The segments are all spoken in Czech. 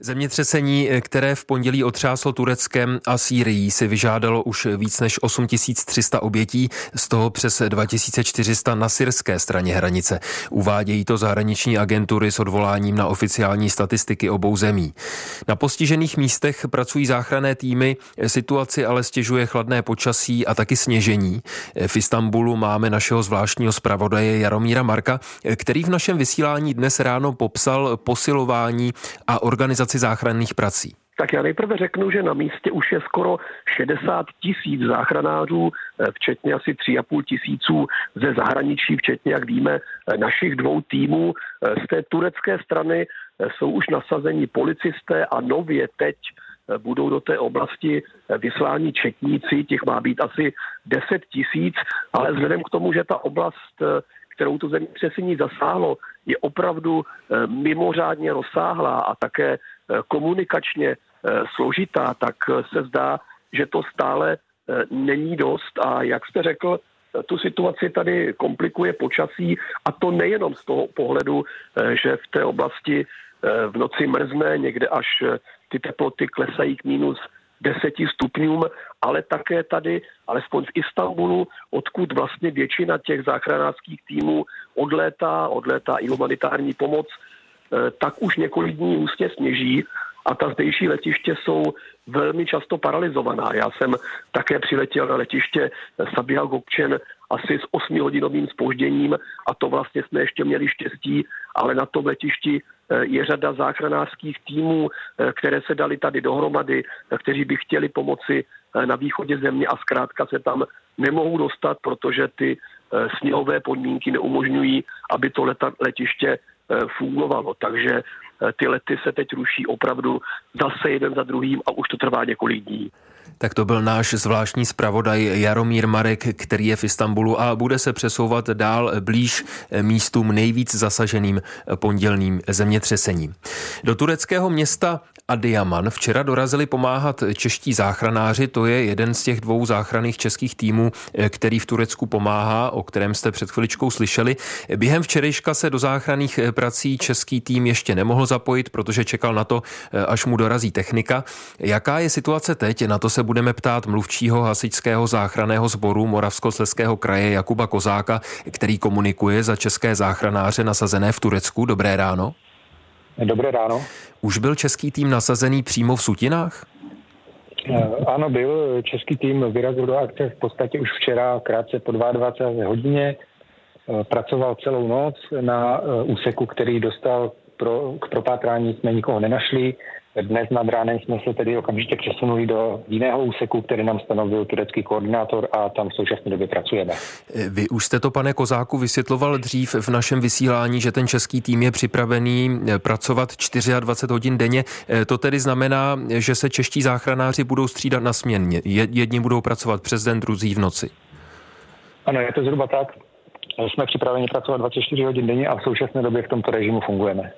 Zemětřesení, které v pondělí otřáslo Tureckem a Sýrií, si vyžádalo už víc než 8300 obětí, z toho přes 2400 na syrské straně hranice. Uvádějí to zahraniční agentury s odvoláním na oficiální statistiky obou zemí. Na postižených místech pracují záchranné týmy, situaci ale stěžuje chladné počasí a taky sněžení. V Istanbulu máme našeho zvláštního zpravodaje Jaromíra Marka, který v našem vysílání dnes ráno popsal posilování a organizaci organizaci záchranných prací? Tak já nejprve řeknu, že na místě už je skoro 60 tisíc záchranářů, eh, včetně asi 3,5 tisíců ze zahraničí, včetně, jak víme, eh, našich dvou týmů. Eh, z té turecké strany jsou už nasazení policisté a nově teď budou do té oblasti vysláni četníci, těch má být asi 10 tisíc, ale vzhledem k tomu, že ta oblast kterou to zemětřesení zasáhlo, je opravdu mimořádně rozsáhlá a také komunikačně eh, složitá, tak eh, se zdá, že to stále není dost. A jak jste řekl, tu situaci tady komplikuje počasí a to nejenom z toho pohledu, že v té oblasti v noci mrzne, někde až ty teploty klesají k minus 10 stupňům, ale také tady, alespoň v Istanbulu, odkud vlastně většina těch záchranářských týmů odlétá, odlétá i humanitární pomoc, Eh, tak už několik dní ústně sněží a ta zdejší letiště jsou velmi často paralizovaná. Já jsem také přiletěl na letiště Sabia Gokčen asi s 8-hodinovým spožděním a to vlastně jsme ještě měli štěstí, ale na tom letišti eh, je řada záchranářských týmů, eh, které se dali tady dohromady, kteří by chtěli pomoci na východě země a zkrátka se tam nemohou dostat, protože ty sněhové podmínky neumožňují, aby to letiště Eh, fungovalo. Takže eh, ty lety se teď ruší opravdu zase jeden za druhým a už to trvá několik dní. Tak to byl náš zvláštní zpravodaj Jaromír Marek, který je v Istanbulu a bude se přesouvat dál blíž místům nejvíc zasaženým pondělným zemětřesením. Do tureckého města Adiaman včera dorazili pomáhat čeští záchranáři, to je jeden z těch dvou záchranných českých týmů, který v Turecku pomáhá, o kterém jste před chviličkou slyšeli. Během včerejška se do záchranných prací český tým ještě nemohl zapojit, protože čekal na to, až mu dorazí technika. Jaká je situace teď? Na to se budeme ptát mluvčího hasičského záchranného sboru Moravskosleského kraje Jakuba Kozáka, který komunikuje za české záchranáře nasazené v Turecku. Dobré ráno. Dobré ráno. Už byl český tým nasazený přímo v Sutinách? Eh, ano, byl. Český tým vyrazil do akce v podstatě už včera, krátce po 22 hodině. Eh, pracoval celou noc na eh, úseku, který dostal pro, k propátrání jsme nikoho nenašli. Dnes nad ránem jsme se tedy okamžitě přesunuli do jiného úseku, který nám stanovil turecký koordinátor a tam v současné době pracujeme. Vy už jste to, pane Kozáku, vysvětloval dřív v našem vysílání, že ten český tým je připravený eh, pracovat 24 hodin denně. Eh, to tedy znamená, že se čeští záchranáři budou střídat na směně. Jedni budou pracovat přes den, druzí v noci. Ano, je to zhruba tak. Jsme připraveni pracovat 24 hodin denně a v současné době v tomto režimu fungujeme.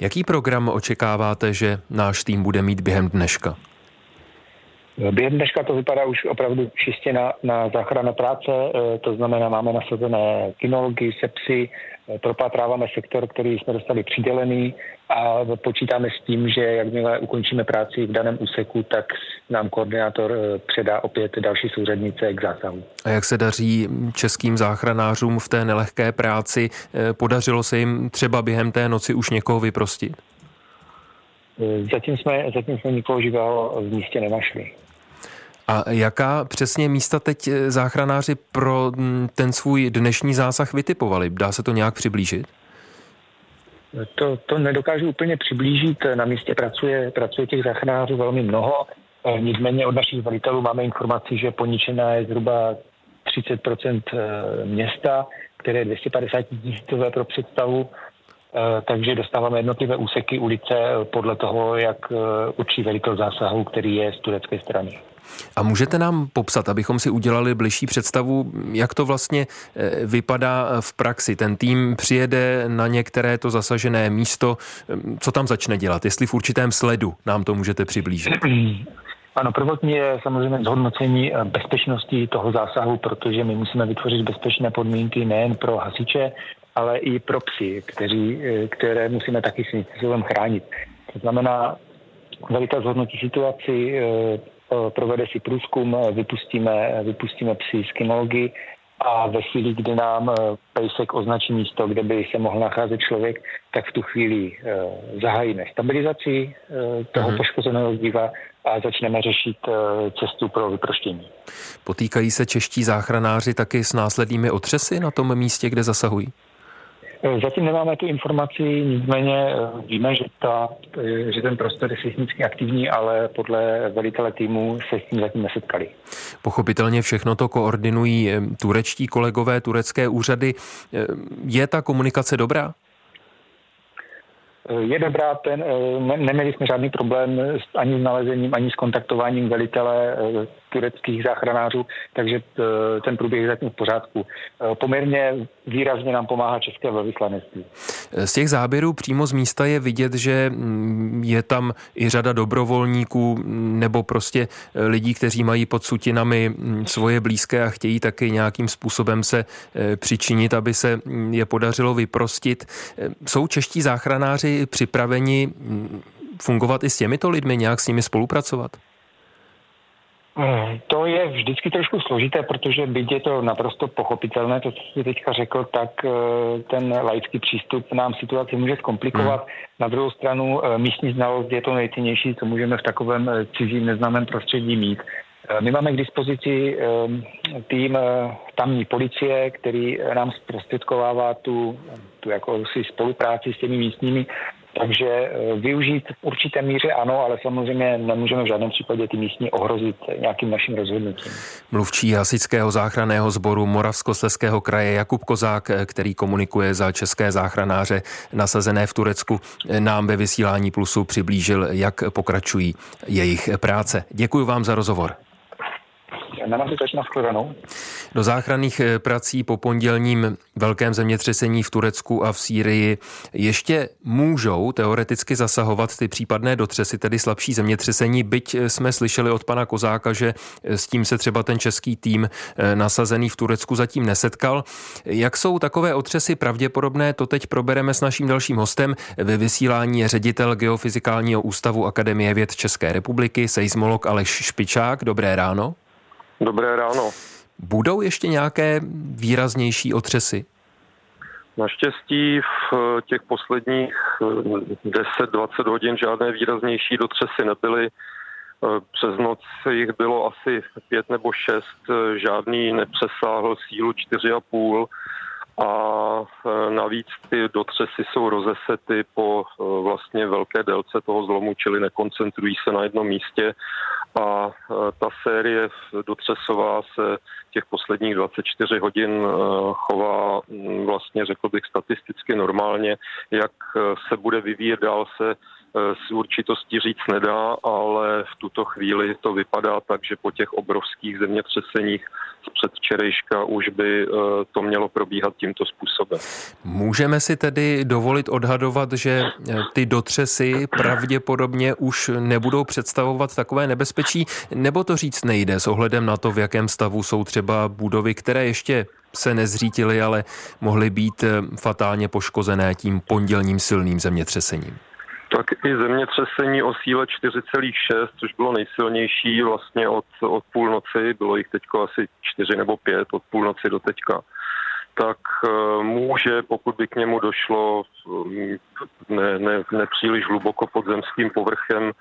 Jaký program očekáváte, že náš tým bude mít během dneška? Během dneška to vypadá už opravdu čistě na, na záchranu práce, e, to znamená, máme nasazené kinology, sepsy, e, propátráváme sektor, který jsme dostali přidělený a počítáme s tím, že jakmile ukončíme práci v daném úseku, tak nám koordinátor e, předá opět další souřadnice k zásahu. A jak se daří českým záchranářům v té nelehké práci? Podařilo se jim třeba během té noci už někoho vyprostit? Zatím jsme, zatím jsme nikoho živého v místě nenašli. A jaká přesně místa teď eh, záchranáři pro mm, ten svůj dnešní zásah vytipovali? Dá se to nějak přiblížit? To, to nedokážu úplně přiblížit. Na místě pracuje, pracuje těch záchranářů velmi mnoho. Eh, nicméně od našich velitelů máme informaci, že poničená je zhruba 30 eh, města, které je 250 tisícové pro představu. Takže dostáváme jednotlivé úseky ulice podle toho, jak určí velitel zásahu, který je z turecké strany. A můžete nám popsat, abychom si udělali bližší představu, jak to vlastně eh, vypadá v praxi? Ten tým přijede na některé to zasažené místo, co tam začne dělat? Jestli v určitém sledu nám to můžete přiblížit? Ano, prvotní je samozřejmě zhodnocení eh, bezpečnosti toho zásahu, protože my musíme vytvořit bezpečné podmínky nejen pro hasiče, ale i pro psy, kteří, eh, které musíme taky svým způsobem chránit. To znamená, velitel zhodnotí situaci, provede si průzkum, vypustíme, vypustíme psy z kinology a ve chvíli, kdy nám pejsek označí místo, kde by se mohl nacházet člověk, tak v tu chvíli zahájíme stabilizaci toho uh-huh. poškozeného diva a začneme řešit cestu pro vyproštění. Potýkají se čeští záchranáři taky s následnými otřesy na tom místě, kde zasahují? Eh, zatím nemáme tu informaci, nicméně eh, víme, že, ta, eh, že ten prostor je seismicky aktivní, ale podle velitele týmu se s tím zatím nesetkali. Pochopitelně všechno to koordinují turečtí kolegové, turecké úřady. Je ta komunikace dobrá? Je dobrá, ten, ne, neměli jsme žádný problém ani s nalezením, ani s kontaktováním velitele tureckých záchranářů, takže eh, ten průběh je zatím v pořádku. Eh, poměrně výrazně nám pomáhá české velvyslanectví. Z těch záběrů přímo z místa je vidět, že mm, je tam i řada dobrovolníků mm, nebo prostě eh, lidí, kteří mají pod sutinami mm, svoje blízké a chtějí taky nějakým způsobem se přičinit, aby se je podařilo vyprostit. Jsou čeští záchranáři připraveni fungovat i s těmito lidmi, nějak s nimi spolupracovat? Hmm, to je vždycky trošku složité, protože byť je to naprosto pochopitelné, to, co jsi teďka řekl, tak eh, ten laický přístup nám situaci může zkomplikovat. Hmm. Na druhou stranu eh, místní znalost je to nejcennější, co můžeme v takovém eh, cizím neznámém prostředí mít. My máme k dispozici tým tamní policie, který nám zprostředkovává tu, tu jakousi spolupráci s těmi místními takže eh, využít v určité míře ano, ale samozřejmě nemůžeme v žádném případě ty místní ohrozit nějakým naším rozhodnutím. Mluvčí hasičského záchranného sboru Moravskosleského kraje Jakub Kozák, eh, který komunikuje za české záchranáře nasazené v Turecku, eh, nám ve vysílání Plusu přiblížil, jak pokračují jejich práce. Děkuji vám za rozhovor. Do záchranných eh, prací po pondělním velkém zemětřesení v Turecku a v Sýrii ještě můžou teoreticky zasahovat ty případné dotřesy, tedy slabší zemětřesení, byť eh, jsme slyšeli od pana Kozáka, že eh, s tím se třeba ten český tým nasazený v Turecku zatím nesetkal. Jak jsou takové otřesy pravděpodobné, to teď probereme s naším dalším hostem. Ve vysílání je ředitel Geofyzikálního ústavu Akademie věd České republiky, seismolog Aleš Špičák. Dobré ráno. Dobré ráno. Budou ještě nějaké výraznější otřesy? Naštěstí v těch posledních 10-20 eh, hodin žádné výraznější dotřesy nebyly. Eh, přes noc jich bylo asi pět nebo šest, eh, žádný nepřesáhl sílu 4,5 a navíc ty dotřesy jsou rozesety po vlastně velké délce toho zlomu, čili nekoncentrují se na jednom místě a e, ta série dotřesová se těch posledních 24 hodin e, chová vlastně řekl bych statisticky normálně. Jak e, se bude vyvíjet dál se s určitostí říct nedá, ale v tuto chvíli to vypadá tak, že po těch obrovských zemětřeseních z předvčerejška už by to mělo probíhat tímto způsobem. Můžeme si tedy dovolit odhadovat, že ty dotřesy pravděpodobně už nebudou představovat takové nebezpečí, nebo to říct nejde s ohledem na to, v jakém stavu jsou třeba budovy, které ještě se nezřítily, ale mohly být fatálně poškozené tím pondělním silným zemětřesením. Tak i zemětřesení o síle 4,6, což bylo nejsilnější vlastně od, od půlnoci, bylo jich teďko asi 4 nebo 5 od půlnoci do teďka, tak eh, může, pokud by k němu došlo mm, ne, ne, nepříliš hluboko pod zemským povrchem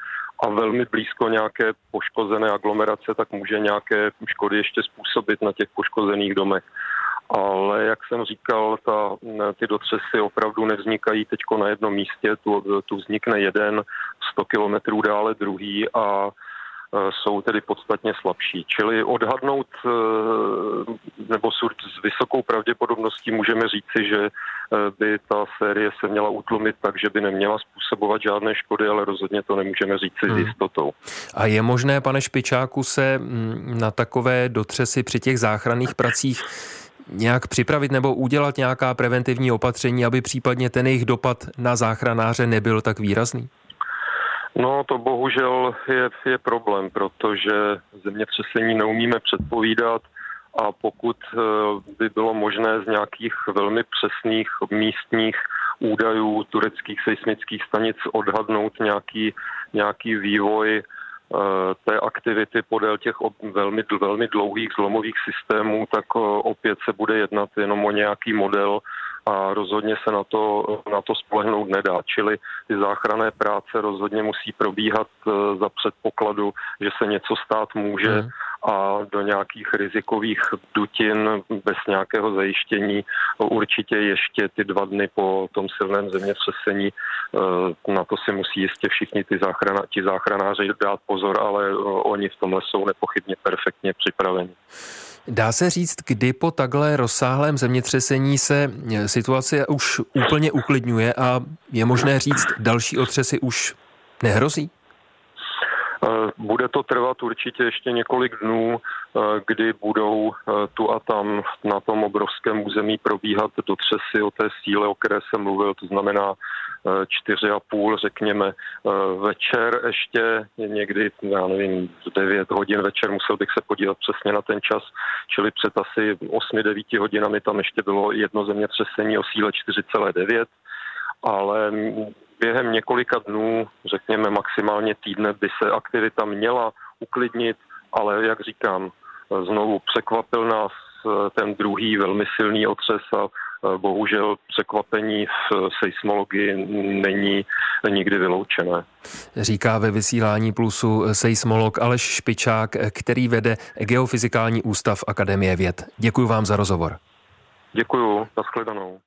a velmi blízko nějaké poškozené aglomerace, tak může nějaké škody ještě způsobit na těch poškozených domech ale jak jsem říkal, ta, ty dotřesy opravdu nevznikají teď na jednom místě, tu, tu vznikne jeden 100 kilometrů dále druhý a e, jsou tedy podstatně slabší. Čili odhadnout e, nebo s vysokou pravděpodobností můžeme říci, že e, by ta série se měla utlumit tak, že by neměla způsobovat žádné škody, ale rozhodně to nemůžeme říci hmm. s jistotou. A je možné, pane Špičáku, se na takové dotřesy při těch záchranných pracích nějak připravit nebo udělat nějaká preventivní opatření, aby případně ten jejich dopad na záchranáře nebyl tak výrazný? No to bohužel je, je problém, protože zemětřesení neumíme předpovídat a pokud eh, by bylo možné z nějakých velmi přesných místních údajů tureckých seismických stanic odhadnout nějaký, nějaký vývoj té aktivity podél těch velmi, velmi dlouhých zlomových systémů, tak opět se bude jednat jenom o nějaký model, a rozhodně se na to, na to spolehnout nedá. Čili ty záchranné práce rozhodně musí probíhat e, za předpokladu, že se něco stát může mm. A do nějakých rizikových dutin bez nějakého zajištění určitě ještě ty dva dny po tom silném zemětřesení e, na to si musí jistě všichni ty záchrana, ti záchranáři dát pozor, ale oni v tomhle jsou nepochybně perfektně připraveni. Dá se říct, kdy po takhle rozsáhlém zemětřesení se eh, situace už úplně uklidňuje a je možné říct, další otřesy už nehrozí? Eh, bude to trvat určitě ještě několik dnů, eh, kdy budou tu a tam na tom obrovském území probíhat dotřesy o té síle, o které jsem mluvil, to znamená čtyři a půl, řekněme, eh, večer ještě někdy, já nevím, v 9 hodin večer, musel bych se podívat přesně na ten čas, čili před asi 8-9 hodinami tam ještě bylo jedno zemětřesení o síle 4,9, ale během několika dnů, řekněme maximálně týdne, by se aktivita měla uklidnit, ale jak říkám, znovu překvapil nás eh, ten druhý velmi silný otřes a Eh, bohužel překvapení v seismologii není nikdy vyloučené. Říká ve vysílání plusu seismolog Aleš Špičák, který vede Geofyzikální ústav Akademie věd. Děkuji vám za rozhovor. Děkuji, nashledanou.